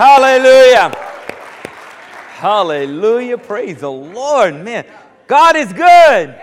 Hallelujah. Hallelujah. Praise the Lord. Man, God is good.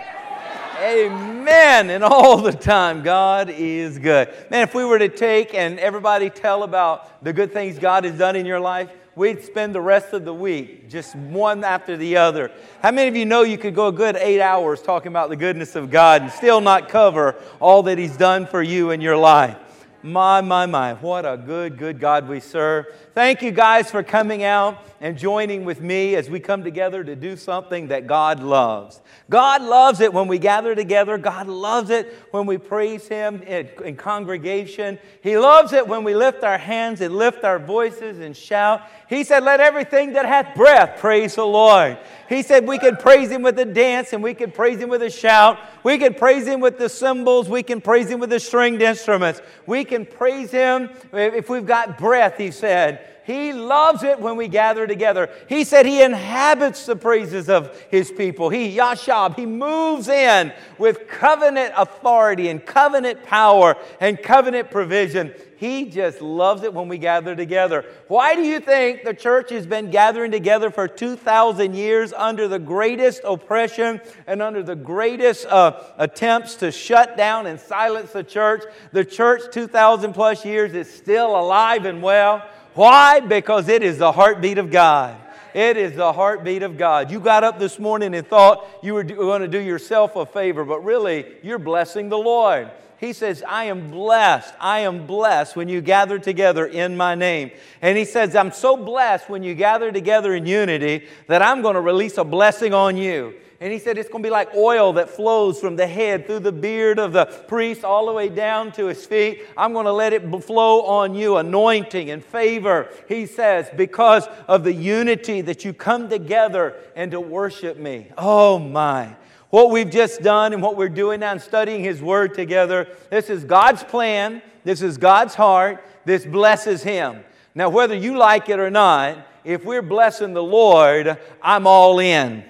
Amen. And all the time, God is good. Man, if we were to take and everybody tell about the good things God has done in your life, we'd spend the rest of the week just one after the other. How many of you know you could go a good eight hours talking about the goodness of God and still not cover all that He's done for you in your life? My, my, my, what a good, good God we serve. Thank you guys for coming out and joining with me as we come together to do something that God loves. God loves it when we gather together. God loves it when we praise Him in, in congregation. He loves it when we lift our hands and lift our voices and shout. He said, Let everything that hath breath praise the Lord. He said we can praise Him with a dance and we can praise Him with a shout. We can praise Him with the cymbals. We can praise Him with the stringed instruments. We can praise Him if we've got breath, He said. He loves it when we gather together. He said he inhabits the praises of his people. He, Yashab, he moves in with covenant authority and covenant power and covenant provision. He just loves it when we gather together. Why do you think the church has been gathering together for 2,000 years under the greatest oppression and under the greatest uh, attempts to shut down and silence the church? The church, 2,000 plus years, is still alive and well. Why? Because it is the heartbeat of God. It is the heartbeat of God. You got up this morning and thought you were going to do yourself a favor, but really, you're blessing the Lord. He says, I am blessed. I am blessed when you gather together in my name. And he says, I'm so blessed when you gather together in unity that I'm going to release a blessing on you. And he said it's going to be like oil that flows from the head through the beard of the priest all the way down to his feet. I'm going to let it flow on you, anointing and favor. He says, because of the unity that you come together and to worship me. Oh my. What we've just done and what we're doing now and studying his word together, this is God's plan. This is God's heart. This blesses him. Now, whether you like it or not, if we're blessing the Lord, I'm all in.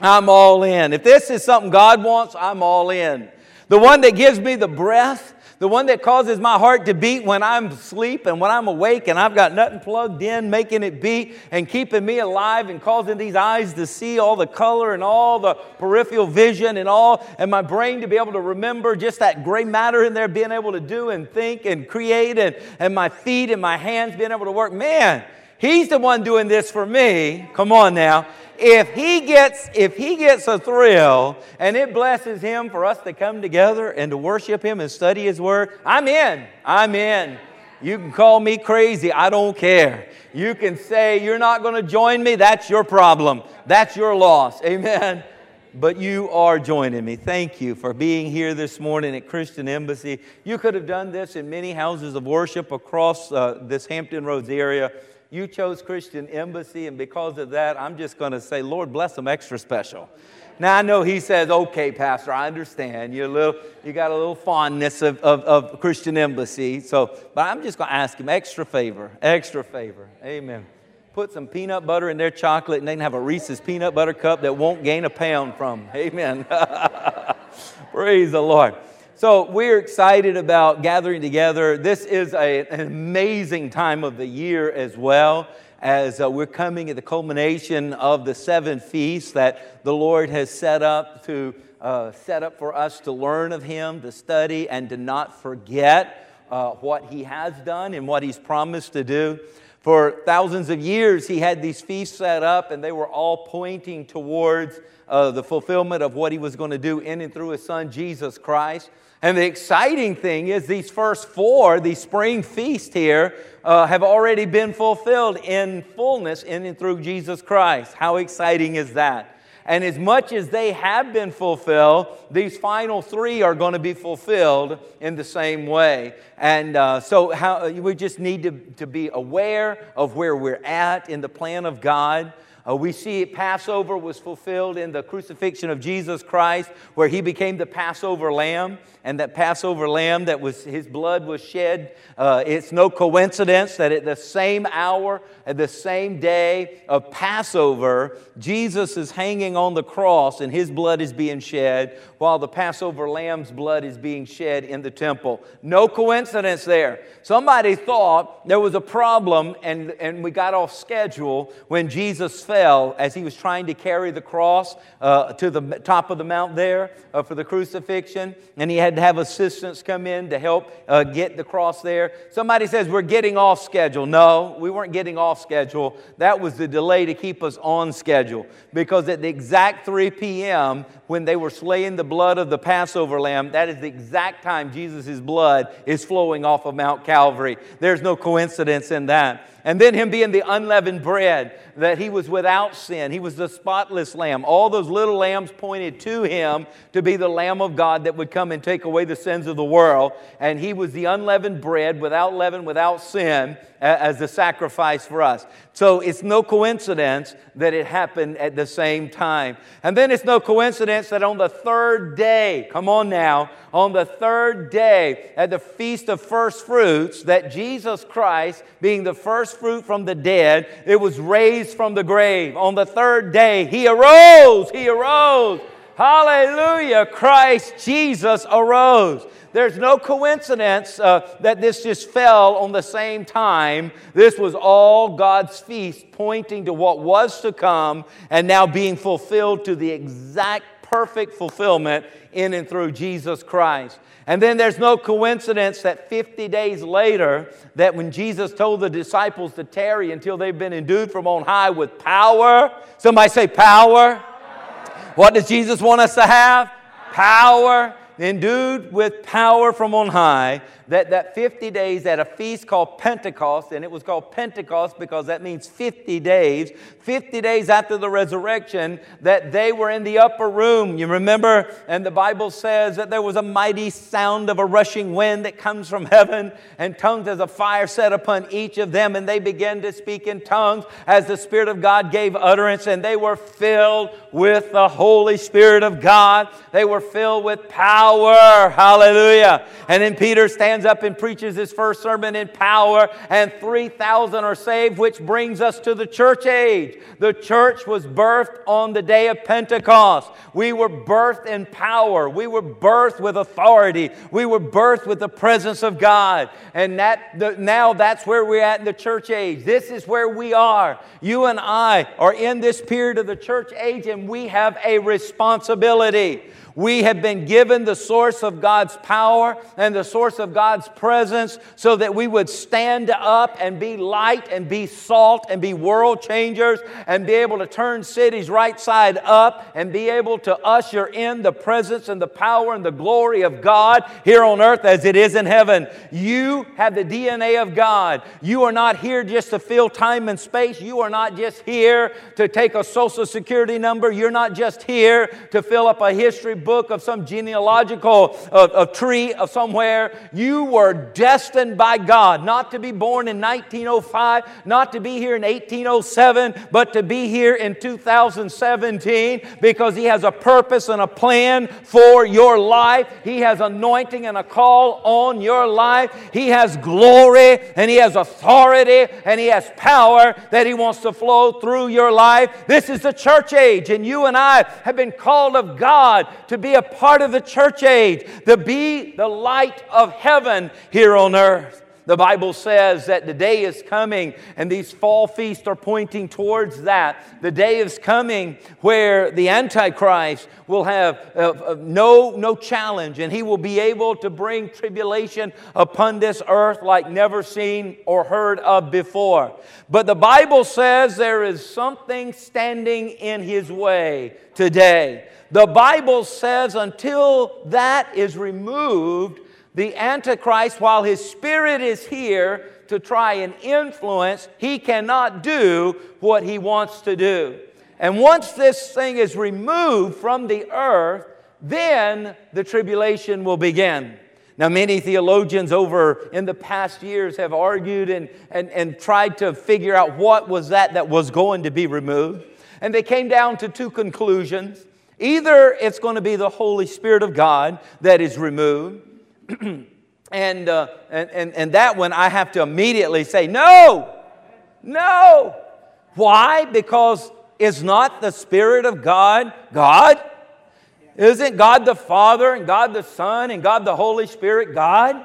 I'm all in. If this is something God wants, I'm all in. The one that gives me the breath, the one that causes my heart to beat when I'm asleep and when I'm awake and I've got nothing plugged in, making it beat and keeping me alive and causing these eyes to see all the color and all the peripheral vision and all, and my brain to be able to remember just that gray matter in there, being able to do and think and create, and, and my feet and my hands being able to work. Man, He's the one doing this for me. Come on now if he gets if he gets a thrill and it blesses him for us to come together and to worship him and study his word i'm in. I'm in. You can call me crazy. I don't care. You can say you're not going to join me. That's your problem. That's your loss. Amen. But you are joining me. Thank you for being here this morning at Christian Embassy. You could have done this in many houses of worship across uh, this Hampton Roads area. You chose Christian Embassy, and because of that, I'm just going to say, Lord, bless them extra special. Now I know he says, okay, Pastor, I understand. You're a little, you got a little fondness of, of, of Christian Embassy. So, but I'm just going to ask him extra favor, extra favor. Amen. Put some peanut butter in their chocolate and they can have a Reese's peanut butter cup that won't gain a pound from. Amen. Praise the Lord. So, we're excited about gathering together. This is a, an amazing time of the year as well, as uh, we're coming at the culmination of the seven feasts that the Lord has set up to uh, set up for us to learn of Him, to study, and to not forget uh, what He has done and what He's promised to do. For thousands of years, He had these feasts set up, and they were all pointing towards uh, the fulfillment of what He was going to do in and through His Son, Jesus Christ. And the exciting thing is, these first four, these spring feasts here, uh, have already been fulfilled in fullness in and through Jesus Christ. How exciting is that? And as much as they have been fulfilled, these final three are going to be fulfilled in the same way. And uh, so how, we just need to, to be aware of where we're at in the plan of God. Uh, we see Passover was fulfilled in the crucifixion of Jesus Christ, where he became the Passover lamb and that Passover lamb that was his blood was shed. Uh, it's no coincidence that at the same hour, at the same day of Passover, Jesus is hanging on the cross and his blood is being shed while the Passover lamb's blood is being shed in the temple. No coincidence there. Somebody thought there was a problem and, and we got off schedule when Jesus fell as he was trying to carry the cross uh, to the top of the mount there uh, for the crucifixion, and he had to have assistants come in to help uh, get the cross there. Somebody says, We're getting off schedule. No, we weren't getting off schedule. That was the delay to keep us on schedule. Because at the exact 3 p.m., when they were slaying the blood of the Passover lamb, that is the exact time Jesus' blood is flowing off of Mount Calvary. There's no coincidence in that. And then him being the unleavened bread, that he was without sin. He was the spotless lamb. All those little lambs pointed to him to be the Lamb of God that would come and take away the sins of the world. And he was the unleavened bread, without leaven, without sin, as the sacrifice for us. So it's no coincidence that it happened at the same time. And then it's no coincidence that on the third day, come on now, on the third day at the Feast of First Fruits, that Jesus Christ, being the first fruit from the dead, it was raised from the grave. On the third day, he arose, he arose. Hallelujah, Christ Jesus arose. There's no coincidence uh, that this just fell on the same time. This was all God's feast pointing to what was to come and now being fulfilled to the exact perfect fulfillment in and through Jesus Christ. And then there's no coincidence that 50 days later, that when Jesus told the disciples to tarry until they've been endued from on high with power, somebody say power. What does Jesus want us to have? Power endued with power from on high, that, that 50 days at a feast called Pentecost, and it was called Pentecost because that means 50 days, 50 days after the resurrection, that they were in the upper room. You remember? And the Bible says that there was a mighty sound of a rushing wind that comes from heaven, and tongues as a fire set upon each of them, and they began to speak in tongues as the Spirit of God gave utterance, and they were filled with the Holy Spirit of God. They were filled with power. Hallelujah. And then Peter stands stands up and preaches his first sermon in power, and 3,000 are saved, which brings us to the church age. The church was birthed on the day of Pentecost. We were birthed in power, we were birthed with authority, we were birthed with the presence of God. And that, the, now that's where we're at in the church age. This is where we are. You and I are in this period of the church age, and we have a responsibility. We have been given the source of God's power and the source of God's presence so that we would stand up and be light and be salt and be world changers and be able to turn cities right side up and be able to usher in the presence and the power and the glory of God here on earth as it is in heaven. You have the DNA of God. You are not here just to fill time and space. You are not just here to take a social security number. You're not just here to fill up a history book of some genealogical uh, tree of somewhere. You were destined by God not to be born in 1905, not to be here in 1807, but to be here in 2017 because He has a purpose and a plan for your life. He has anointing and a call on your life. He has glory and He has authority and He has power that He wants to flow through your life. This is the church age, and you and I have been called of God to to be a part of the church age, to be the light of heaven here on earth. The Bible says that the day is coming, and these fall feasts are pointing towards that. The day is coming where the Antichrist will have uh, uh, no, no challenge, and he will be able to bring tribulation upon this earth like never seen or heard of before. But the Bible says there is something standing in his way today. The Bible says until that is removed, the Antichrist, while his spirit is here to try and influence, he cannot do what he wants to do. And once this thing is removed from the earth, then the tribulation will begin. Now, many theologians over in the past years have argued and, and, and tried to figure out what was that that was going to be removed. And they came down to two conclusions. Either it's going to be the Holy Spirit of God that is removed, and, uh, and, and, and that one I have to immediately say, no, no. Why? Because is not the Spirit of God God? Isn't God the Father and God the Son and God the Holy Spirit God?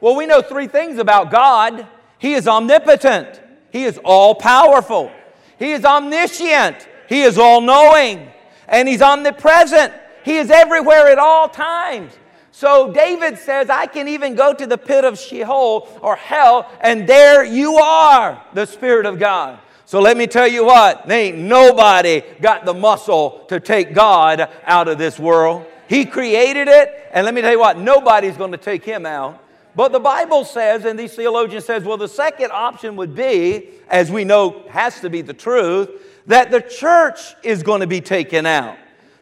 Well, we know three things about God He is omnipotent, He is all powerful, He is omniscient, He is all knowing, and He's omnipresent. He is everywhere at all times. So David says, I can even go to the pit of Sheol or hell, and there you are, the Spirit of God. So let me tell you what, ain't nobody got the muscle to take God out of this world. He created it, and let me tell you what, nobody's going to take him out. But the Bible says, and these theologians says, well, the second option would be, as we know has to be the truth, that the church is going to be taken out.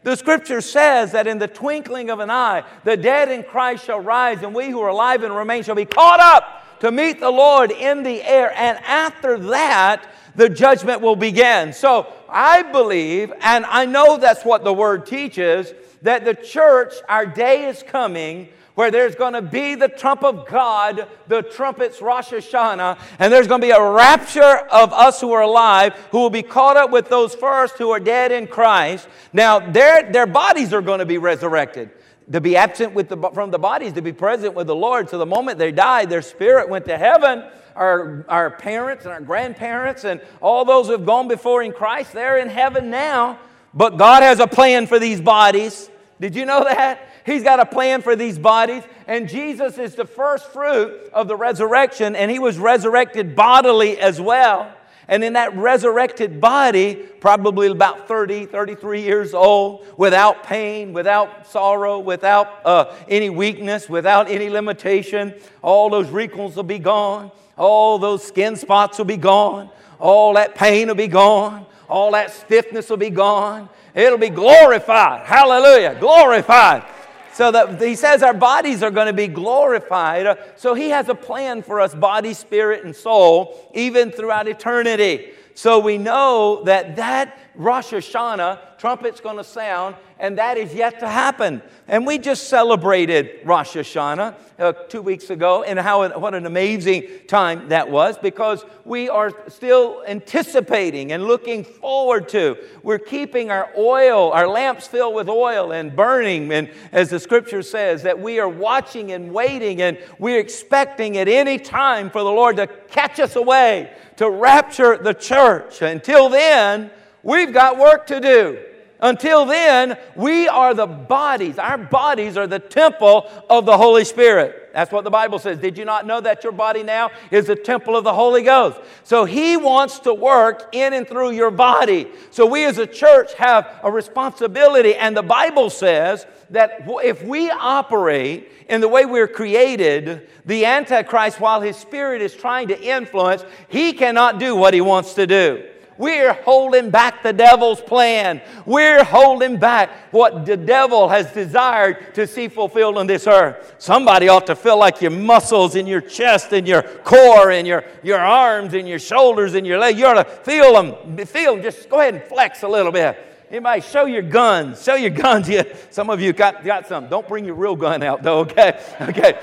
The scripture says that in the twinkling of an eye, the dead in Christ shall rise, and we who are alive and remain shall be caught up to meet the Lord in the air. And after that, the judgment will begin. So I believe, and I know that's what the word teaches, that the church, our day is coming where there's going to be the trump of God, the trumpets Rosh Hashanah, and there's going to be a rapture of us who are alive who will be caught up with those first who are dead in Christ. Now, their, their bodies are going to be resurrected. To be absent with the, from the bodies, to be present with the Lord. So the moment they died, their spirit went to heaven our, our parents and our grandparents and all those who have gone before in Christ, they're in heaven now. But God has a plan for these bodies. Did you know that? He's got a plan for these bodies. And Jesus is the first fruit of the resurrection, and he was resurrected bodily as well. And in that resurrected body, probably about 30, 33 years old, without pain, without sorrow, without uh, any weakness, without any limitation, all those wrinkles will be gone. All those skin spots will be gone. All that pain will be gone. All that stiffness will be gone. It'll be glorified. Hallelujah. Glorified. So that he says our bodies are going to be glorified. So he has a plan for us, body, spirit, and soul, even throughout eternity. So we know that that Rosh Hashanah, trumpet's going to sound, and that is yet to happen. And we just celebrated Rosh Hashanah uh, two weeks ago, and how what an amazing time that was because we are still anticipating and looking forward to. We're keeping our oil, our lamps filled with oil and burning, and as the scripture says, that we are watching and waiting, and we're expecting at any time for the Lord to catch us away, to rapture the church. Until then, We've got work to do. Until then, we are the bodies. Our bodies are the temple of the Holy Spirit. That's what the Bible says. Did you not know that your body now is the temple of the Holy Ghost? So He wants to work in and through your body. So we as a church have a responsibility. And the Bible says that if we operate in the way we're created, the Antichrist, while his spirit is trying to influence, he cannot do what he wants to do. We're holding back the devil's plan. We're holding back what the devil has desired to see fulfilled on this earth. Somebody ought to feel like your muscles in your chest and your core and your, your arms and your shoulders and your legs. You ought to feel them. Feel them. Just go ahead and flex a little bit. Anybody, show your guns. Show your guns. Yeah, some of you got, got some. Don't bring your real gun out, though, okay? Okay.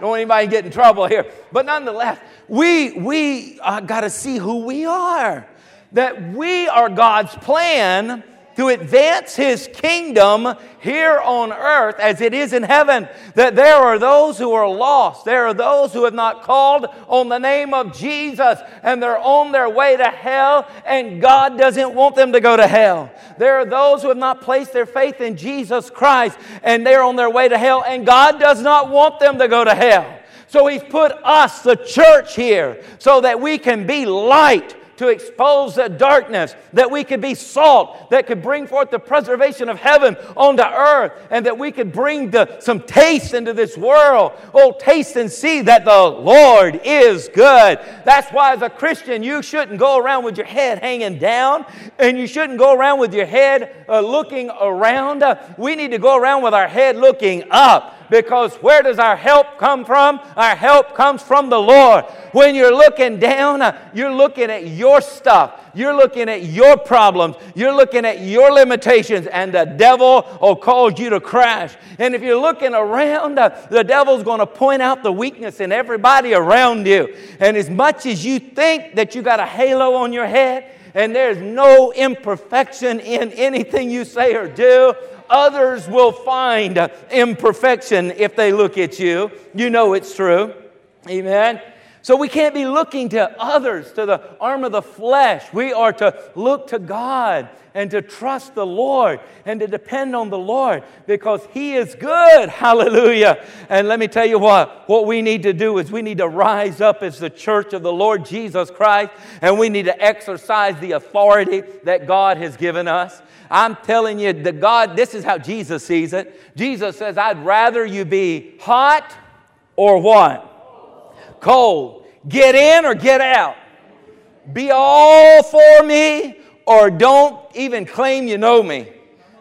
Don't want anybody get in trouble here. But nonetheless, we, we uh, got to see who we are that we are God's plan to advance his kingdom here on earth as it is in heaven. That there are those who are lost. There are those who have not called on the name of Jesus and they're on their way to hell and God doesn't want them to go to hell. There are those who have not placed their faith in Jesus Christ and they're on their way to hell and God does not want them to go to hell. So he's put us, the church, here so that we can be light to expose the darkness, that we could be salt that could bring forth the preservation of heaven onto earth, and that we could bring the, some taste into this world. Oh, taste and see that the Lord is good. That's why, as a Christian, you shouldn't go around with your head hanging down, and you shouldn't go around with your head uh, looking around. Uh, we need to go around with our head looking up Because where does our help come from? Our help comes from the Lord. When you're looking down, uh, you're looking at your stuff. You're looking at your problems. You're looking at your limitations, and the devil will cause you to crash. And if you're looking around, uh, the devil's going to point out the weakness in everybody around you. And as much as you think that you got a halo on your head, and there's no imperfection in anything you say or do, others will find imperfection if they look at you. You know it's true. Amen. So we can't be looking to others, to the arm of the flesh. We are to look to God and to trust the Lord and to depend on the Lord because He is good. Hallelujah. And let me tell you what, what we need to do is we need to rise up as the church of the Lord Jesus Christ and we need to exercise the authority that God has given us. I'm telling you, the God, this is how Jesus sees it. Jesus says, I'd rather you be hot or what? Cold. Get in or get out. Be all for me or don't even claim you know me.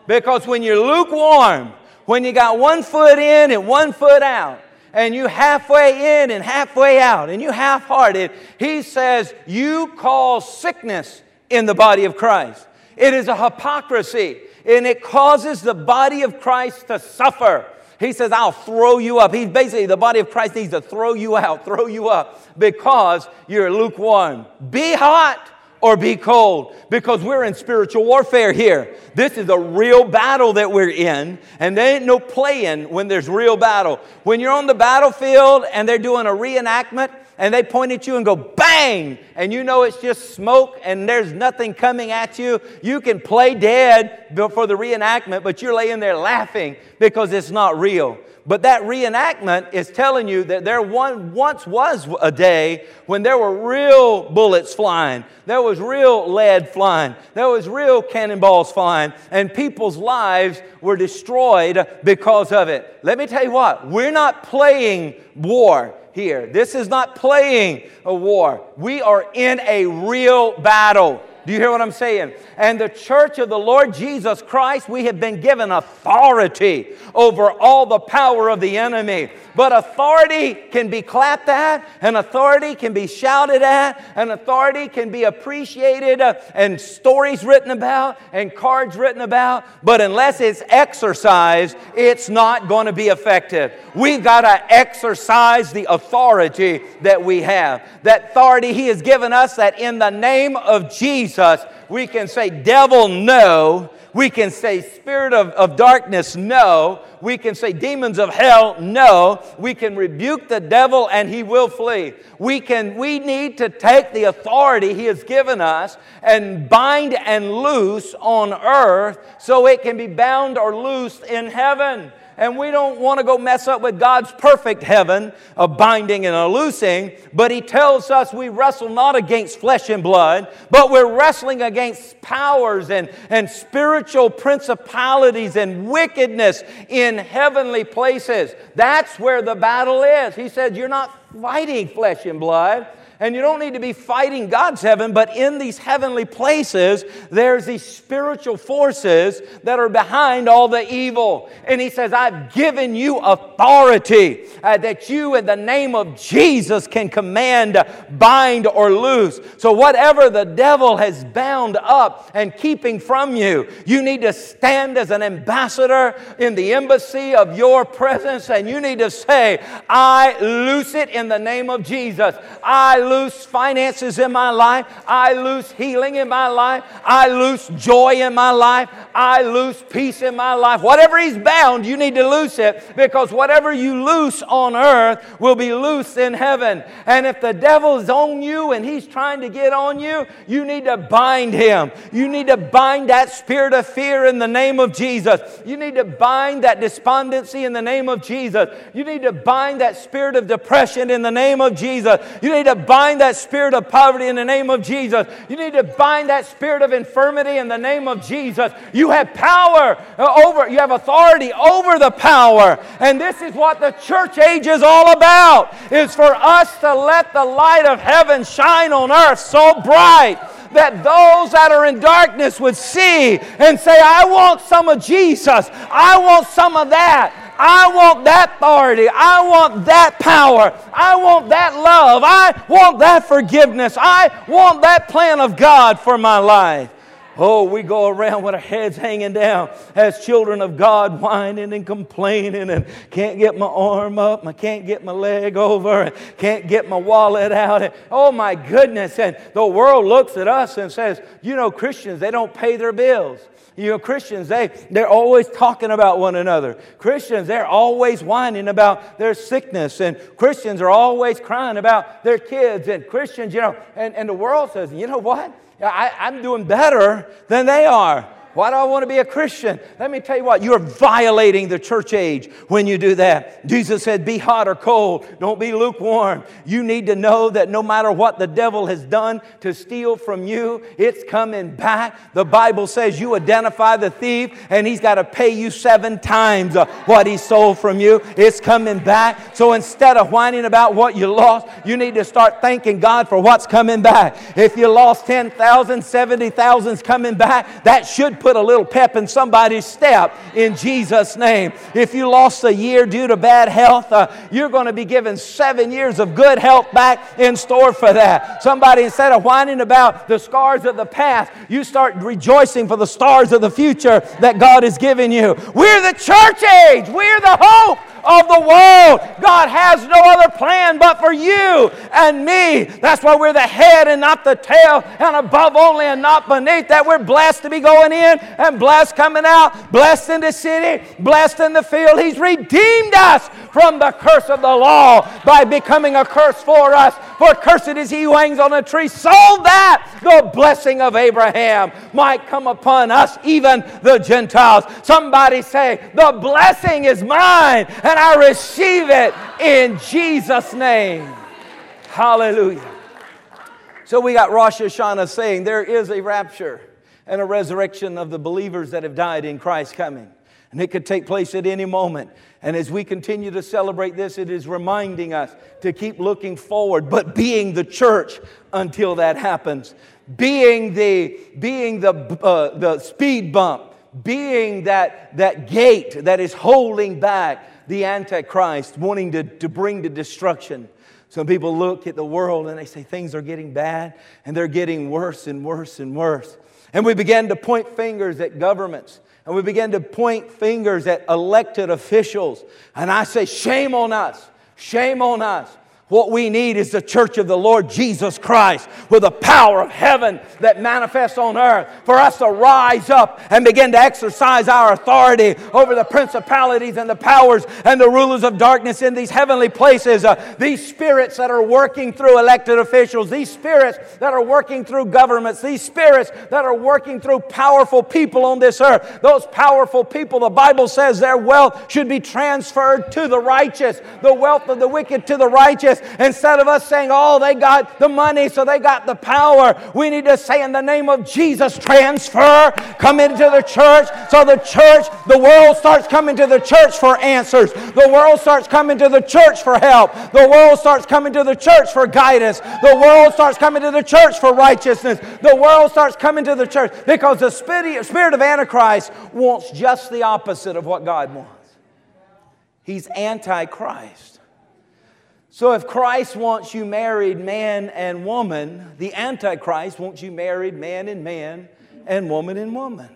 Because when you're lukewarm, when you got one foot in and one foot out, and you halfway in and halfway out, and you half hearted, he says you cause sickness in the body of Christ. It is a hypocrisy, and it causes the body of Christ to suffer. He says, I'll throw you up. He's basically, the body of Christ needs to throw you out, throw you up because you're lukewarm. Be hot or be cold because we're in spiritual warfare here. This is a real battle that we're in, and there ain't no playing when there's real battle. When you're on the battlefield and they're doing a reenactment, and they point at you and go bang, and you know it's just smoke and there's nothing coming at you, you can play dead for the reenactment, but you're laying there laughing because it's not real. But that reenactment is telling you that there one, once was a day when there were real bullets flying, there was real lead flying, there was real cannonballs flying, and people's lives were destroyed because of it. Let me tell you what, we're not playing war here. This is not playing a war. We are in a real battle. Do you hear what I'm saying? And the church of the Lord Jesus Christ, we have been given authority over all the power of the enemy. But authority can be clapped at, and authority can be shouted at, and authority can be appreciated, uh, and stories written about, and cards written about. But unless it's exercised, it's not going to be effective. We've got to exercise the authority that we have. That authority He has given us, that in the name of Jesus, we can say, Devil, no we can say spirit of, of darkness, no. We can say demons of hell, no. We can rebuke the devil and he will flee. We, can, we need to take the authority he has given us and bind and loose on earth so it can be bound or loosed in heaven and we don't want to go mess up with God's perfect heaven of binding and a loosing, but He tells us we wrestle not against flesh and blood, but we're wrestling against powers and, and spiritual principalities and wickedness in heavenly places. That's where the battle is. He said, You're not fighting flesh and blood. And you don't need to be fighting God's heaven, but in these heavenly places, there's these spiritual forces that are behind all the evil. And he says, I've given you authority uh, that you, in the name of Jesus, can command, bind, or loose. So, whatever the devil has bound up and keeping from you, you need to stand as an ambassador in the embassy of your presence and you need to say, I loose it in the name of Jesus. I loose finances in my life. I loose healing in my life. I loose joy in my life. I loose peace in my life. Whatever he's bound, you need to loose it because whatever you loose on earth will be loose in heaven. And if the devil's on you and he's trying to get on you, you need to bind him. You need to bind that spirit of fear in the name of Jesus. You need to bind that despondency in the name of Jesus. You need to bind that spirit of depression in the name of Jesus. You need to bind that spirit of poverty in the name of Jesus. You need to bind that spirit of infirmity in the name of Jesus. You have power over, you have authority over the power. And this is what the church age is all about, is for us to let the light of heaven shine on earth so bright that those that are in darkness would see and say, I want some of Jesus. I want some of that. I want that authority. I want that power. I want that love. I want that forgiveness. I want that plan of God for my life. Oh, we go around with our heads hanging down as children of God, whining and complaining, and can't get my arm up, I can't get my leg over, and can't get my wallet out. And, oh my goodness. And the world looks at us and says, you know, Christians, they don't pay their bills. You know, Christians, they, they're always talking about one another. Christians, they're always whining about their sickness. And Christians are always crying about their kids. And Christians, you know, and, and the world says, you know what? I, I'm doing better than they are. Why do I want to be a Christian? Let me tell you what, you're violating the church age when you do that. Jesus said, Be hot or cold, don't be lukewarm. You need to know that no matter what the devil has done to steal from you, it's coming back. The Bible says you identify the thief and he's got to pay you seven times what he stole from you. It's coming back. So instead of whining about what you lost, you need to start thanking God for what's coming back. If you lost 10,000, 70,000's coming back, that should put a little pep in somebody's step in Jesus' name. If you lost a year due to bad health, uh, you're going to be given seven years of good health back in store for that. Somebody, instead of whining about the scars of the past, you start rejoicing for the stars of the future that God has given you. We're the church age, we're the hope of the world. God has no other plan but for you and me. That's why we're the head and not the tail, and above only and not beneath. That we're blessed to be going in and blessed coming out, blessed in the city, blessed in the field. He's redeemed us from the curse of the law by becoming a curse for us. For cursed is he who hangs on a tree, so that the blessing of Abraham might come upon us, even the Gentiles. Somebody say, The blessing is mine and I receive it in Jesus' name. Hallelujah. So we got Rosh Hashanah saying there is a rapture and a resurrection of the believers that have died in Christ coming. And it could take place at any moment. And as we continue to celebrate this, it is reminding us to keep looking forward, but being the church until that happens. Being the, being the, uh, the speed bump, being that, that gate that is holding back the Antichrist, wanting to, to bring to destruction. Some people look at the world and they say things are getting bad and they're getting worse and worse and worse. And we began to point fingers at governments and we began to point fingers at elected officials. And I say, shame on us, shame on us. What we need is the church of the Lord Jesus Christ with the power of heaven that manifests on earth for us to rise up and begin to exercise our authority over the principalities and the powers and the rulers of darkness in these heavenly places. Uh, these spirits that are working through elected officials, these spirits that are working through governments, these spirits that are working through powerful people on this earth. Those powerful people, the Bible says their wealth should be transferred to the righteous, the wealth of the wicked to the righteous. Instead of us saying, oh, they got the money, so they got the power, we need to say, in the name of Jesus, transfer, come into the church. So the church, the world starts coming to the church for answers. The world starts coming to the church for help. The world starts coming to the church for guidance. The world starts coming to the church for righteousness. The world starts coming to the church because the spirit of Antichrist wants just the opposite of what God wants. He's antichrist. So, if Christ wants you married man and woman, the Antichrist wants you married man and man and woman and woman.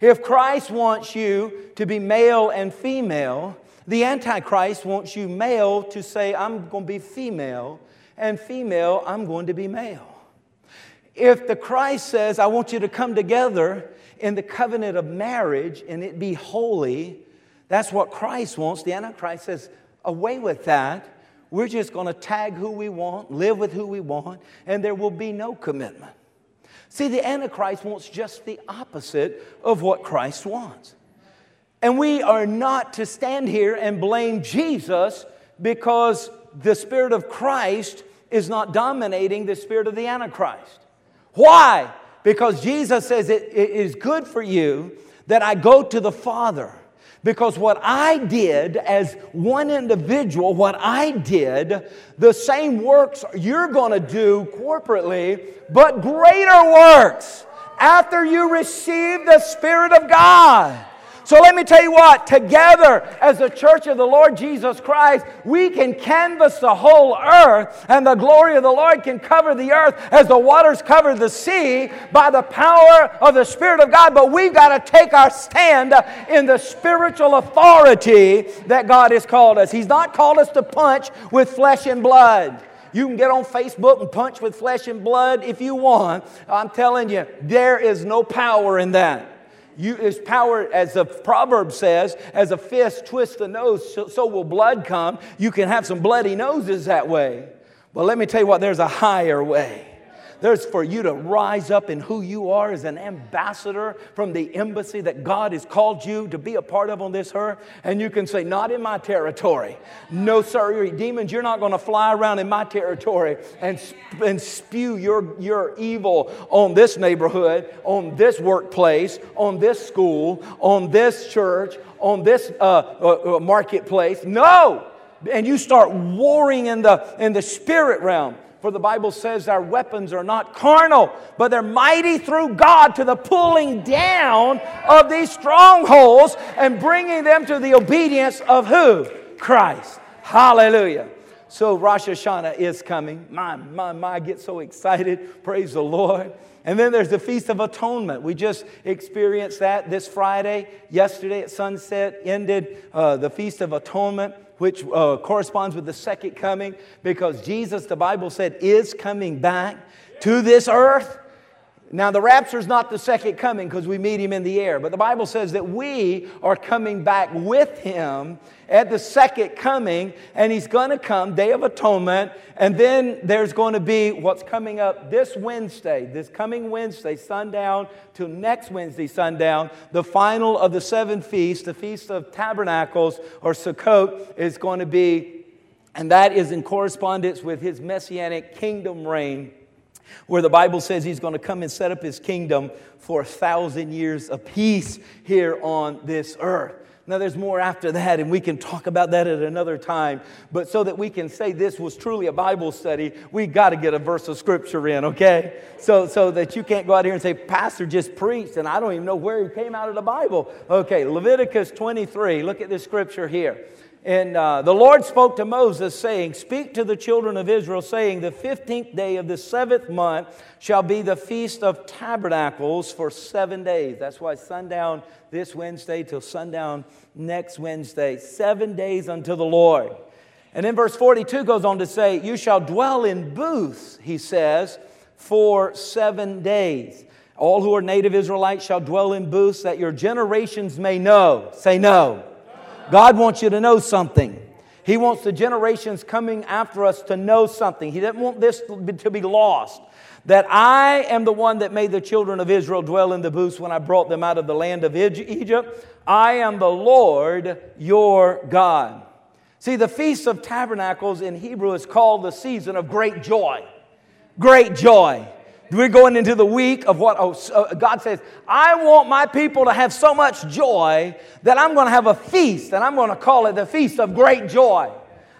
If Christ wants you to be male and female, the Antichrist wants you male to say, I'm going to be female, and female, I'm going to be male. If the Christ says, I want you to come together in the covenant of marriage and it be holy, that's what Christ wants. The Antichrist says, away with that. We're just going to tag who we want, live with who we want, and there will be no commitment. See, the Antichrist wants just the opposite of what Christ wants. And we are not to stand here and blame Jesus because the Spirit of Christ is not dominating the Spirit of the Antichrist. Why? Because Jesus says it, it is good for you that I go to the Father. Because what I did as one individual, what I did, the same works you're going to do corporately, but greater works after you receive the Spirit of God. So let me tell you what, together as the church of the Lord Jesus Christ, we can canvas the whole earth, and the glory of the Lord can cover the earth as the waters cover the sea by the power of the Spirit of God. But we've got to take our stand in the spiritual authority that God has called us. He's not called us to punch with flesh and blood. You can get on Facebook and punch with flesh and blood if you want. I'm telling you, there is no power in that. You, is power, as the proverb says, as a fist twists the nose, so, so will blood come. You can have some bloody noses that way. But let me tell you what, there's a higher way. There's for you to rise up in who you are as an ambassador from the embassy that God has called you to be a part of on this earth. And you can say, Not in my territory. No, sir, demons, you're not going to fly around in my territory and, and spew your, your evil on this neighborhood, on this workplace, on this school, on this church, on this uh, uh, uh marketplace. No! And you start warring in the, in the spirit realm. For the Bible says our weapons are not carnal, but they're mighty through God to the pulling down of these strongholds and bringing them to the obedience of who? Christ. Hallelujah. So Rosh Hashanah is coming. My, my, my, I get so excited. Praise the Lord. And then there's the Feast of Atonement. We just experienced that this Friday. Yesterday at sunset ended uh, the Feast of Atonement which uh, corresponds with the second coming, because Jesus, the Bible said, is coming back to this earth. Now, the rapture is not the second coming because we meet him in the air, but the Bible says that we are coming back with him at the second coming, and he's going to come, Day of Atonement, and then there's going to be what's coming up this Wednesday, this coming Wednesday, sundown till next Wednesday, sundown, the final of the seven feasts, the Feast of Tabernacles or Sukkot, is going to be, and that is in correspondence with his messianic kingdom reign where the Bible says he's going to come and set up his kingdom for a thousand years of peace here on this earth. Now, there's more after that, and we can talk about that at another time. But so that we can say this was truly a Bible study, we got to get a verse of scripture in, okay? So, so that you can't go out here and say, Pastor just preached, and I don't even know where he came out of the Bible. Okay, Leviticus 23. Look at this scripture here. And uh, the Lord spoke to Moses, saying, Speak to the children of Israel, saying, The fifteenth day of the seventh month shall be the feast of tabernacles for seven days. That's why sundown this Wednesday till sundown next Wednesday. Seven days unto the Lord. And then verse 42 goes on to say, You shall dwell in booths, he says, for seven days. All who are native Israelites shall dwell in booths that your generations may know. Say no God wants you to know something. He wants the generations coming after us to know something. He doesn't want this to be lost. That I am the one that made the children of Israel dwell in the booths when I brought them out of the land of Egypt. I am the Lord your God. See, the Feast of Tabernacles in Hebrew is called the season of great joy. Great joy. We're going into the week of what oh, uh, God says, I want my people to have so much joy that I'm going to have a feast, and I'm going to call it the Feast of Great Joy.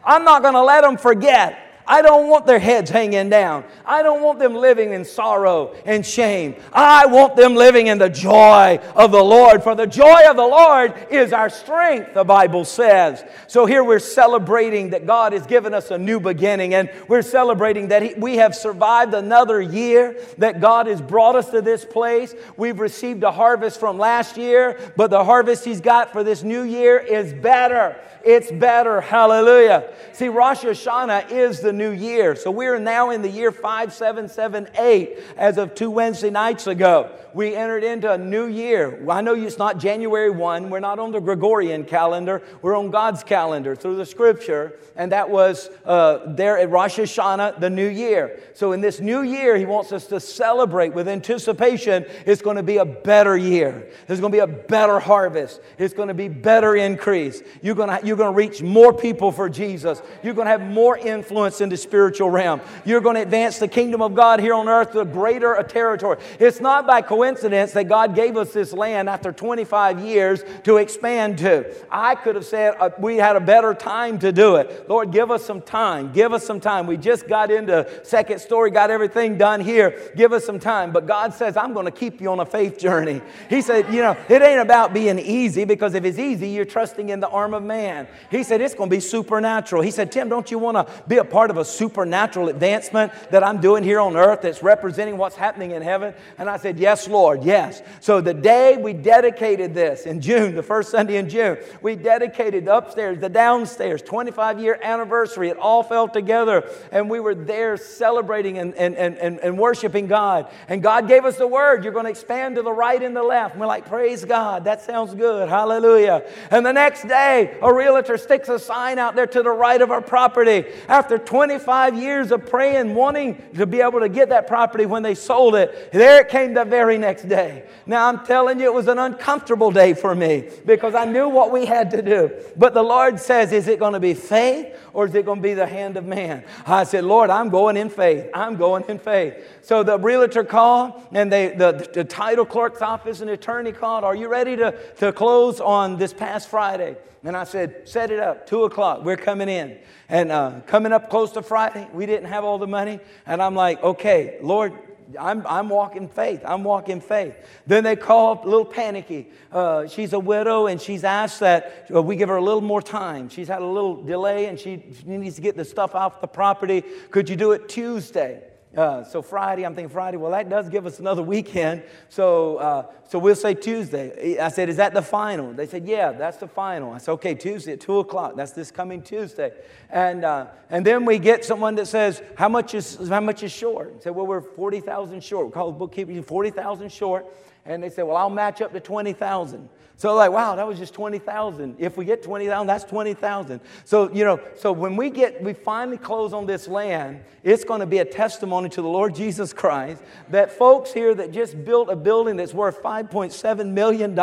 I'm not going to let them forget I don't want their heads hanging down. I don't want them living in sorrow and shame. I want them living in the joy of the Lord. For the joy of the Lord is our strength, the Bible says. So here we're celebrating that God has given us a new beginning, and we're celebrating that we have survived another year, that God has brought us to this place. We've received a harvest from last year, but the harvest He's got for this new year is better. It's better. Hallelujah. See, Rosh Hashanah is the new year. So we're now in the year 5778 as of two Wednesday nights ago we entered into a new year. I know it's not January 1. We're not on the Gregorian calendar. We're on God's calendar through the scripture. And that was uh, there at Rosh Hashanah, the new year. So in this new year, He wants us to celebrate with anticipation. It's going to be a better year. There's going to be a better harvest. It's going to be better increase. You're going to, you're going to reach more people for Jesus. You're going to have more influence in the spiritual realm. You're going to advance the kingdom of God here on earth to greater a territory. It's not by coincidence that God gave us this land after 25 years to expand to. I could have said uh, we had a better time to do it. Lord, give us some time. Give us some time. We just got into second story, got everything done here. Give us some time. But God says, I'm going to keep you on a faith journey. He said, you know, it ain't about being easy because if it's easy, you're trusting in the arm of man. He said, it's going to be supernatural. He said, Tim, don't you want to be a part of a supernatural advancement that I'm doing here on earth that's representing what's happening in heaven? And I said, Yes, Lord, yes. So the day we dedicated this in June, the first Sunday in June, we dedicated the upstairs, the downstairs, 25 year anniversary. It all fell together. And we were there celebrating and, and, and, and, and worshiping God. And God gave us the word. You're going to expand to the right and the left. And we're like, Praise God. That sounds good. Hallelujah. And the next day, a realtor sticks a sign out there to the right of our property. After 25 years of praying, wanting to be able to get that property when they sold it, there it came the very next day. Now, I'm telling you, it was an uncomfortable day for me because I knew what we had to do. But the Lord says, Is it going to be faith or is it going to be the hand of man? I said, Lord, I'm going in faith. I'm going in faith. So the realtor called and they, the, the title clerk's office and attorney called, Are you ready to, to close on this past Friday? And I said, Set it up, 2 o'clock. We're coming in. And uh, coming up close to Friday, we didn't have all the money. And I'm like, Okay, Lord, I'm, I'm walking faith. I'm walking faith. Then they called a little panicky. Uh, she's a widow and she's asked that we give her a little more time. She's had a little delay and she, she needs to get the stuff off the property. Could you do it Tuesday? Uh, so Friday, I'm thinking Friday. Well, that does give us another weekend. So, uh, so we'll say Tuesday. I said, is that the final? They said, yeah, that's the final. I said, okay, Tuesday at two o'clock. That's this coming Tuesday. And uh, and then we get someone that says, how much is how much is short? I said, well, we're forty thousand short. We call the bookkeeping forty thousand short. And they said, well, I'll match up to twenty thousand. So like, wow, that was just 20,000. If we get 20,000, that's 20,000. So, you know, so when we get, we finally close on this land, it's going to be a testimony to the Lord Jesus Christ that folks here that just built a building that's worth $5.7 million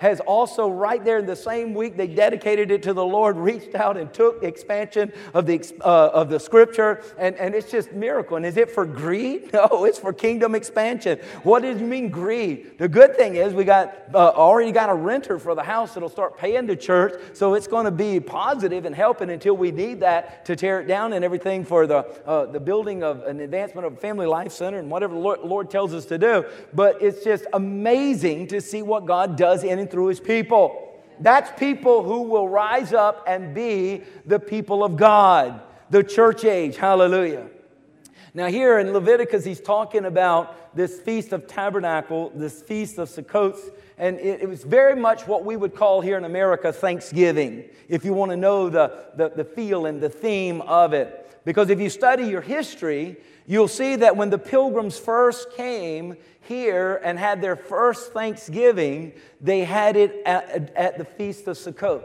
has also right there in the same week they dedicated it to the Lord, reached out and took expansion of the, uh, of the scripture. And, and it's just miracle. And is it for greed? No, it's for kingdom expansion. What does it mean greed? The good thing is we got uh, already got a renter for the house that'll start paying the church. So it's going to be positive and helping until we need that to tear it down and everything for the, uh, the building of an advancement of a family life center and whatever the Lord, Lord tells us to do. But it's just amazing to see what God does in and through his people. That's people who will rise up and be the people of God, the church age. Hallelujah. Now, here in Leviticus, he's talking about this Feast of Tabernacle, this Feast of Sukkot, and it, it, was very much what we would call here in America Thanksgiving, if you want to know the, the, the feel and the theme of it. Because if you study your history, you'll see that when the pilgrims first came here and had their first Thanksgiving, they had it at, at the Feast of Sukkot.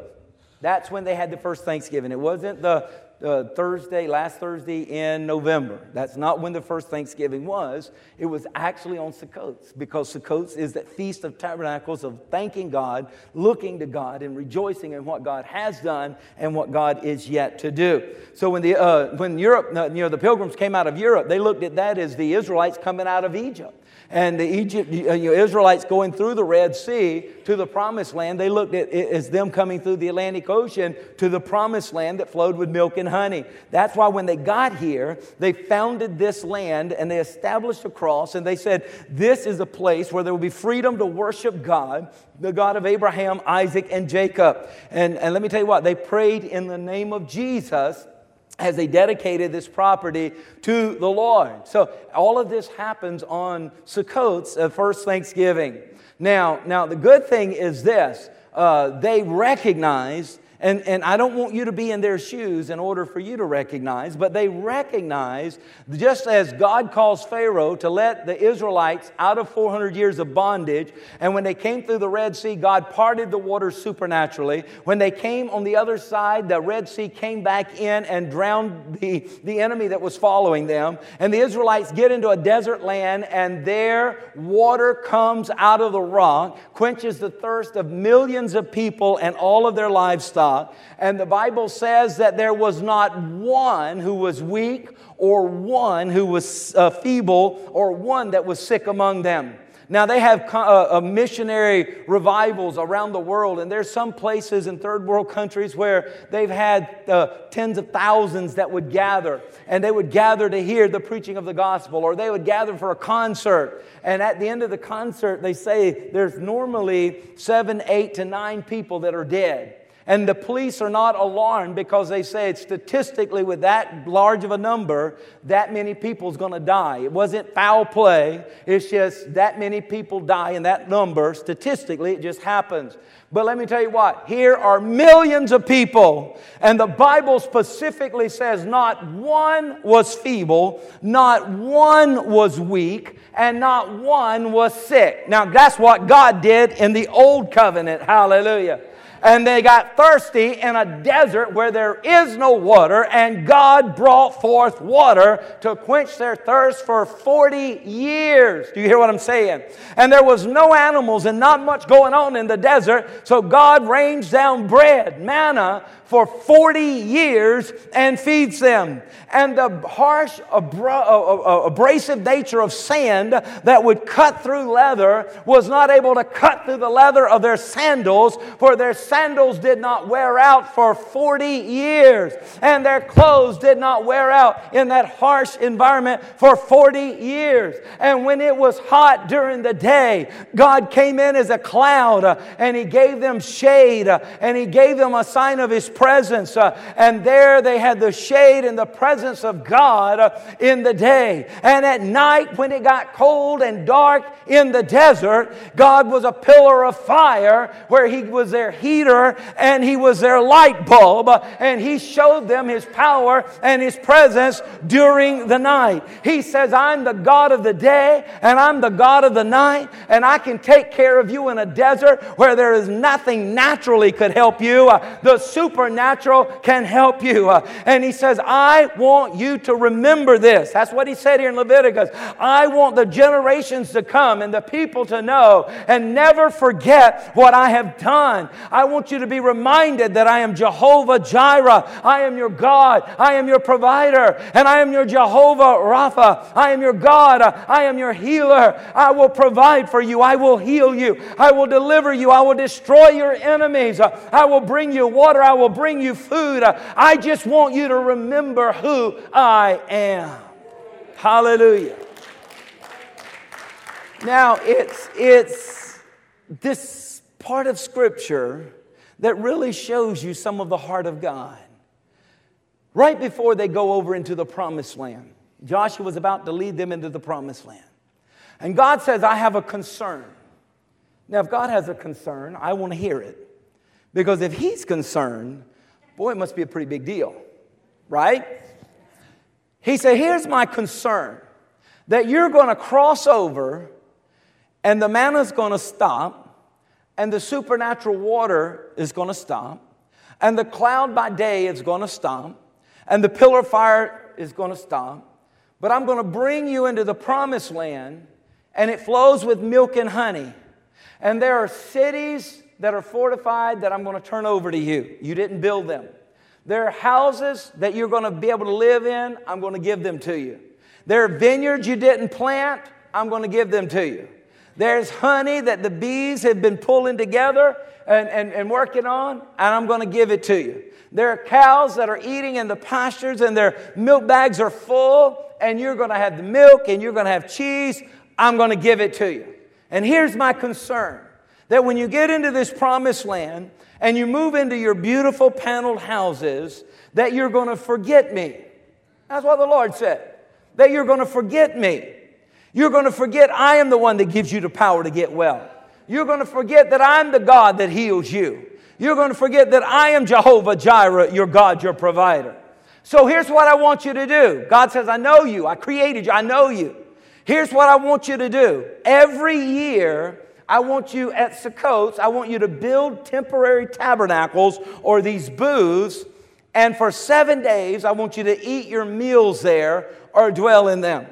That's when they had the first Thanksgiving. It wasn't the uh, Thursday, last Thursday in November. That's not when the first Thanksgiving was. It was actually on Sukkot because Sukkot is that feast of tabernacles of thanking God, looking to God, and rejoicing in what God has done and what God is yet to do. So when the uh, when Europe, uh, you know, the pilgrims came out of Europe, they looked at that as the Israelites coming out of Egypt and the Egypt, uh, you know, Israelites going through the Red Sea to the promised land, they looked at it as them coming through the Atlantic Ocean to the promised land that flowed with milk and honey. That's why when they got here, they founded this land and they established a cross and they said, This is a place where there will be freedom to worship God, the God of Abraham, Isaac, and Jacob. And, and let me tell you what, they prayed in the name of Jesus as they dedicated this property to the Lord. So all of this happens on Sukkot, uh, first Thanksgiving. Now, now the good thing is this: uh, they recognize and, and I don't want you to be in their shoes in order for you to recognize, but they recognize, just as God calls Pharaoh to let the Israelites out of 400 years of bondage, and when they came through the Red Sea, God parted the waters supernaturally. When they came on the other side, the Red Sea came back in and drowned the, the enemy that was following them. And the Israelites get into a desert land, and there water comes out of the rock, quenches the thirst of millions of people and all of their livestock And the Bible says that there was not one who was weak or one who was uh, feeble or one that was sick among them. Now, they have uh, missionary revivals around the world, and there's some places in third world countries where they've had uh, tens of thousands that would gather, and they would gather to hear the preaching of the gospel, or they would gather for a concert. And at the end of the concert, they say there's normally seven, eight to nine people that are dead. And the police are not alarmed because they say statistically, with that large of a number, that many people is going to die. It wasn't foul play, it's just that many people die in that number. Statistically, it just happens. But let me tell you what, here are millions of people, and the Bible specifically says not one was feeble, not one was weak, and not one was sick. Now, that's what God did in the old covenant. Hallelujah and they got thirsty in a desert where there is no water, and God brought forth water to quench their thirst for 40 years. Do you hear what I'm saying? And there was no animals and not much going on in the desert, so God rains down bread, manna, for 40 years and feeds them. And the harsh, abrasive nature of sand that would cut through leather was not able to cut through the leather of their sandals, for their sandals did not wear out for 40 years, and their clothes did not wear out in that harsh environment for 40 years. And when it was hot during the day, God came in as a cloud uh, and He gave them shade uh, and He gave them a sign of His presence. Uh, and there they had the shade and the presence of God in the day. And at night, when it got cold and dark in the desert, God was a pillar of fire where He was their heater and He was their light bulb. And He showed them His power and His presence during the night. He says, I'm the God of the day and I'm the God of the night, and I can take care of you in a desert where there is nothing naturally could help you. The supernatural can help you. And he says, I want you to remember this. That's what he said here in Leviticus. I want the generations to come and the people to know and never forget what I have done. I want you to be reminded that I am Jehovah Jireh. I am your God. I am your provider. And I am your Jehovah Rapha. I am your God. I am your healer. I will provide for you. I will heal you. I will deliver you. I will destroy your enemies. I will bring you water. I will bring you food. I just want you to remember who I am. Hallelujah. Now, it's, it's this part of Scripture that really shows you some of the heart of God. Right before they go over into the promised land, Joshua was about to lead them into the promised land. And God says, I have a concern. Now, if God has a concern, I want to hear it. Because if He's concerned, boy, it must be a pretty big deal, right? He said, Here's my concern that you're going to cross over and the manna's going to stop and the supernatural water is going to stop and the cloud by day is going to stop and the pillar of fire is going to stop. But I'm going to bring you into the promised land and it flows with milk and honey. And there are cities that are fortified that I'm going to turn over to you. You didn't build them. There are houses that you're going to be able to live in. I'm going to give them to you. There are vineyards you didn't plant. I'm going to give them to you. There's honey that the bees have been pulling together and, and, and working on, and I'm going to give it to you. There are cows that are eating in the pastures, and their milk bags are full, and you're going to have the milk and you're going to have cheese. I'm going to give it to you. And here's my concern that when you get into this promised land and you move into your beautiful paneled houses, that you're going to forget me. That's what the Lord said. That you're going to forget me. You're going to forget I am the one that gives you the power to get well. You're going to forget that I'm the God that heals you. You're going to forget that I am Jehovah Jireh, your God, your provider. So here's what I want you to do. God says, I know you. I created you. I know you. Here's what I want you to do. Every year, I want you at Sukkot, I want you to build temporary tabernacles or these booths, and for seven days, I want you to eat your meals there or dwell in them.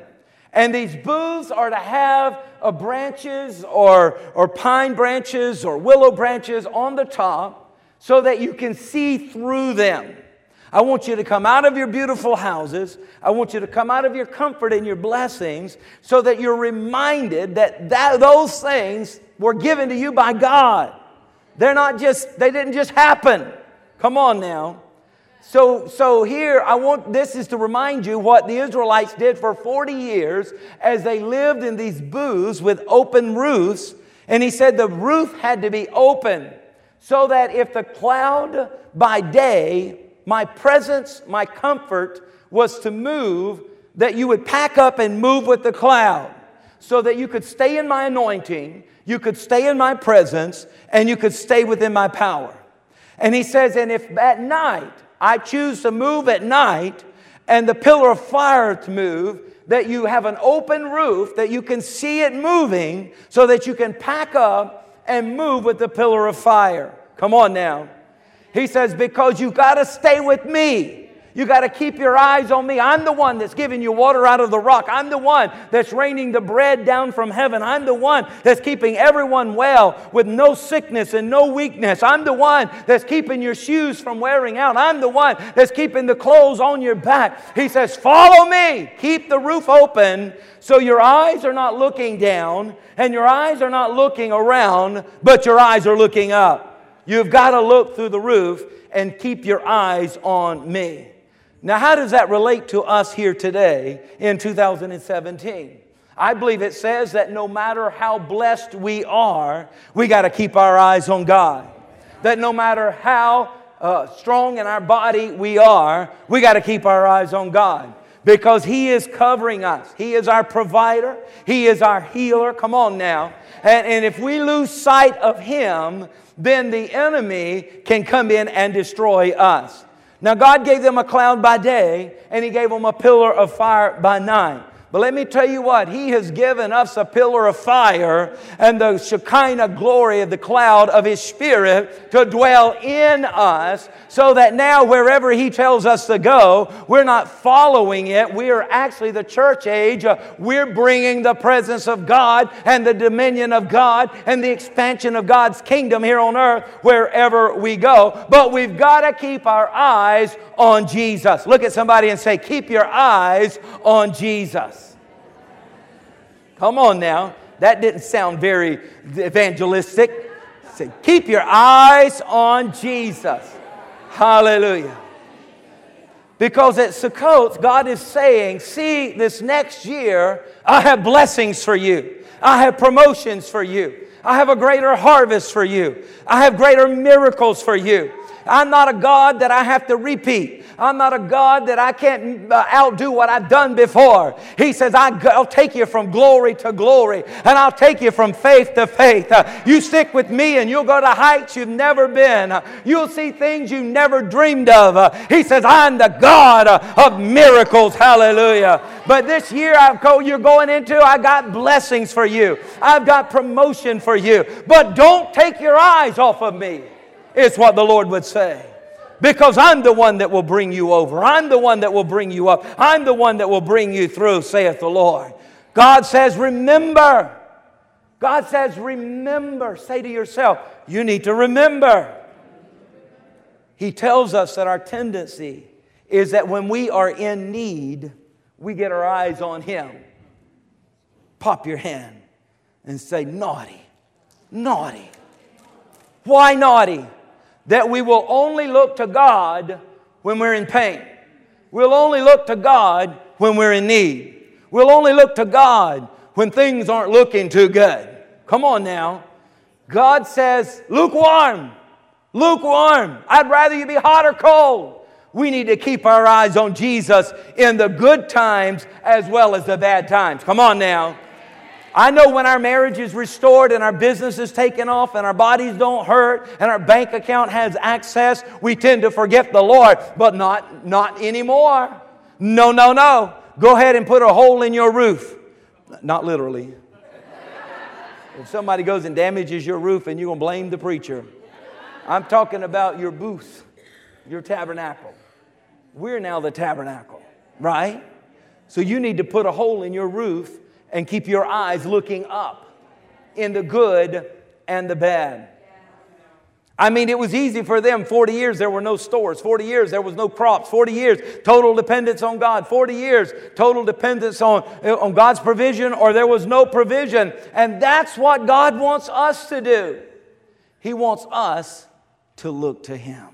And these booths are to have a branches or, or pine branches or willow branches on the top so that you can see through them. I want you to come out of your beautiful houses. I want you to come out of your comfort and your blessings so that you're reminded that, that those things were given to you by God. They're not just, they didn't just happen. Come on now. So, so here, I want this is to remind you what the Israelites did for 40 years as they lived in these booths with open roofs. And he said the roof had to be open so that if the cloud by day my presence, my comfort was to move, that you would pack up and move with the cloud so that you could stay in my anointing, you could stay in my presence, and you could stay within my power. And he says, and if at night I choose to move at night and the pillar of fire to move, that you have an open roof, that you can see it moving so that you can pack up and move with the pillar of fire. Come on now. He says, Because you've got to stay with me. You got to keep your eyes on me. I'm the one that's giving you water out of the rock. I'm the one that's raining the bread down from heaven. I'm the one that's keeping everyone well with no sickness and no weakness. I'm the one that's keeping your shoes from wearing out. I'm the one that's keeping the clothes on your back. He says, Follow me. Keep the roof open so your eyes are not looking down and your eyes are not looking around, but your eyes are looking up. You've got to look through the roof and keep your eyes on me. Now, how does that relate to us here today in 2017? I believe it says that no matter how blessed we are, we got to keep our eyes on God. That no matter how uh, strong in our body we are, we got to keep our eyes on God because He is covering us. He is our provider, He is our healer. Come on now. And, and if we lose sight of Him, then the enemy can come in and destroy us. Now, God gave them a cloud by day, and He gave them a pillar of fire by night. But let me tell you what, He has given us a pillar of fire and the Shekinah glory of the cloud of His Spirit to dwell in us so that now wherever He tells us to go, we're not following it. We are actually the church age. Uh, we're bringing the presence of God and the dominion of God and the expansion of God's kingdom here on earth wherever we go. But we've got to keep our eyes on Jesus. Look at somebody and say, Keep your eyes on Jesus. Come on now. That didn't sound very evangelistic. Say, keep your eyes on Jesus. Hallelujah. Because at Sukkot, God is saying, see, this next year, I have blessings for you. I have promotions for you. I have a greater harvest for you. I have greater miracles for you. I'm not a God that I have to repeat. I'm not a God that I can't uh, outdo what I've done before. He says, I'll take you from glory to glory and I'll take you from faith to faith. Uh, you stick with me and you'll go to heights you've never been. Uh, you'll see things you never dreamed of. He says, I'm the God of miracles. Hallelujah. But this year I've go, you're going into, I got blessings for you. I've got promotion for you. But don't take your eyes off of me. It's what the Lord would say. Because I'm the one that will bring you over. I'm the one that will bring you up. I'm the one that will bring you through, saith the Lord. God says, Remember. God says, Remember. Say to yourself, You need to remember. He tells us that our tendency is that when we are in need, we get our eyes on Him. Pop your hand and say, Naughty, naughty. Why naughty? That we will only look to God when we're in pain. We'll only look to God when we're in need. We'll only look to God when things aren't looking too good. Come on now. God says, lukewarm, lukewarm. I'd rather you be hot or cold. We need to keep our eyes on Jesus in the good times as well as the bad times. Come on now. I know when our marriage is restored and our business is taken off and our bodies don't hurt and our bank account has access, we tend to forget the Lord, but not, not anymore. No, no, no. Go ahead and put a hole in your roof. Not literally. if somebody goes and damages your roof and you're going to blame the preacher, I'm talking about your booth, your tabernacle. We're now the tabernacle, right? So you need to put a hole in your roof and keep your eyes looking up in the good and the bad. I mean, it was easy for them. 40 years, there were no stores. 40 years, there was no crops. 40 years, total dependence on God. 40 years, total dependence on, uh, on God's provision, or there was no provision. And that's what God wants us to do. He wants us to look to Him.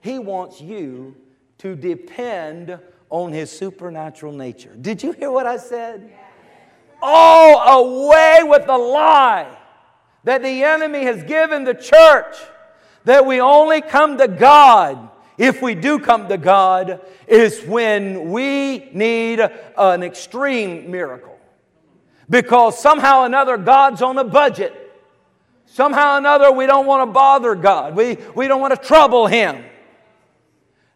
He wants you to depend on His supernatural nature. Did you hear what I said? Oh, away with the lie that the enemy has given the church that we only come to God if we do come to God is when we need an extreme miracle. Because somehow or another God's on a budget. Somehow or another we don't want to bother God. We, we don't want to trouble Him.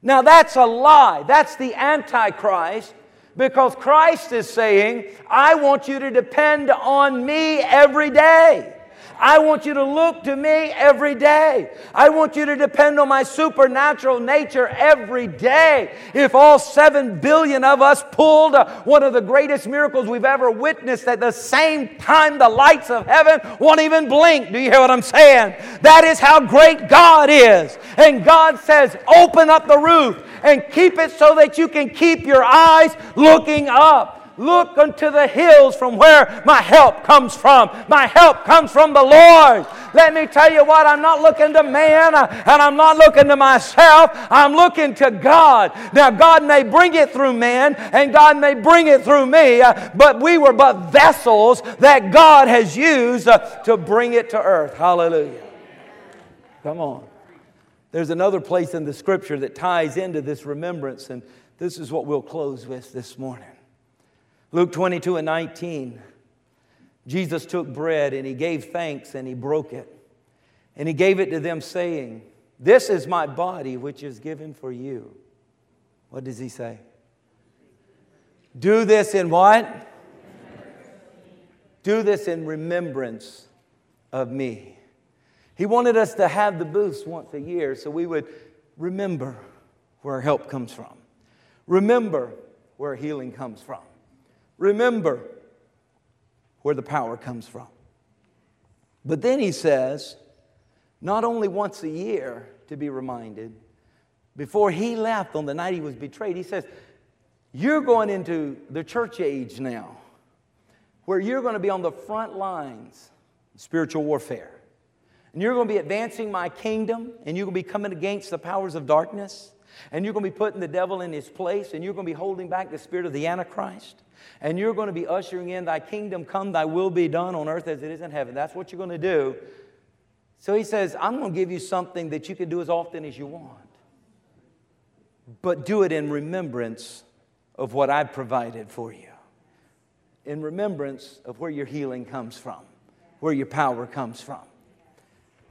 Now that's a lie. That's the Antichrist because Christ is saying, I want you to depend on me every day. I want you to look to me every day. I want you to depend on my supernatural nature every day. If all seven billion of us pulled uh, one of the greatest miracles we've ever witnessed at the same time, the lights of heaven won't even blink. Do you hear what I'm saying? That is how great God is. And God says, open up the roof and keep it so that you can keep your eyes looking up. Look unto the hills from where my help comes from. My help comes from the Lord. Let me tell you what, I'm not looking to man uh, and I'm not looking to myself. I'm looking to God. Now, God may bring it through man and God may bring it through me, uh, but we were but vessels that God has used uh, to bring it to earth. Hallelujah. Come on. There's another place in the scripture that ties into this remembrance, and this is what we'll close with this morning. Luke 22 and 19. Jesus took bread and he gave thanks and he broke it. And he gave it to them, saying, This is my body, which is given for you. What does he say? Do this in what? Do this in remembrance of me. He wanted us to have the booths once a year so we would remember where help comes from, remember where healing comes from. Remember where the power comes from. But then he says, not only once a year to be reminded, before he left on the night he was betrayed, he says, You're going into the church age now, where you're going to be on the front lines of spiritual warfare. And you're going to be advancing my kingdom, and you're going to be coming against the powers of darkness, and you're going to be putting the devil in his place, and you're going to be holding back the spirit of the Antichrist and you're going to be ushering in thy kingdom come, thy will be done on earth as it is in heaven. That's what you're going to do. So he says, I'm going to give you something that you can do as often as you want, but do it in remembrance of what I've provided for you, in remembrance of where your healing comes from, where your power comes from.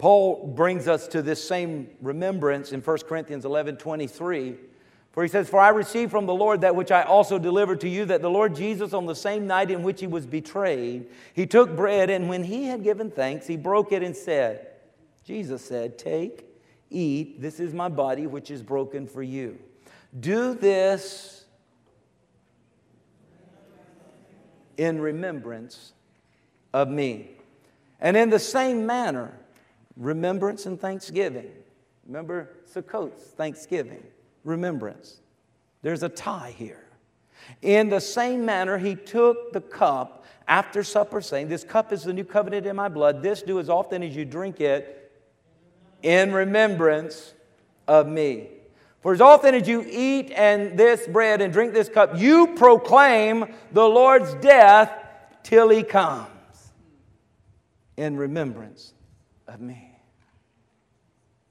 Paul brings us to this same remembrance in 1 Corinthians 11 23 for he says, For I received from the Lord that which I also delivered to you, that the Lord Jesus, on the same night in which he was betrayed, he took bread, and when he had given thanks, he broke it and said, Jesus said, Take, eat, this is my body which is broken for you. Do this in remembrance of me. And in the same manner, remembrance and thanksgiving. Remember Sukkot's Thanksgiving remembrance. There's a tie here. In the same manner, he took the cup after supper, saying, This cup is the new covenant in my blood. This do as often as you drink it in remembrance of me. For as often as you eat and this bread and drink this cup, you proclaim the Lord's death till he comes in remembrance of me.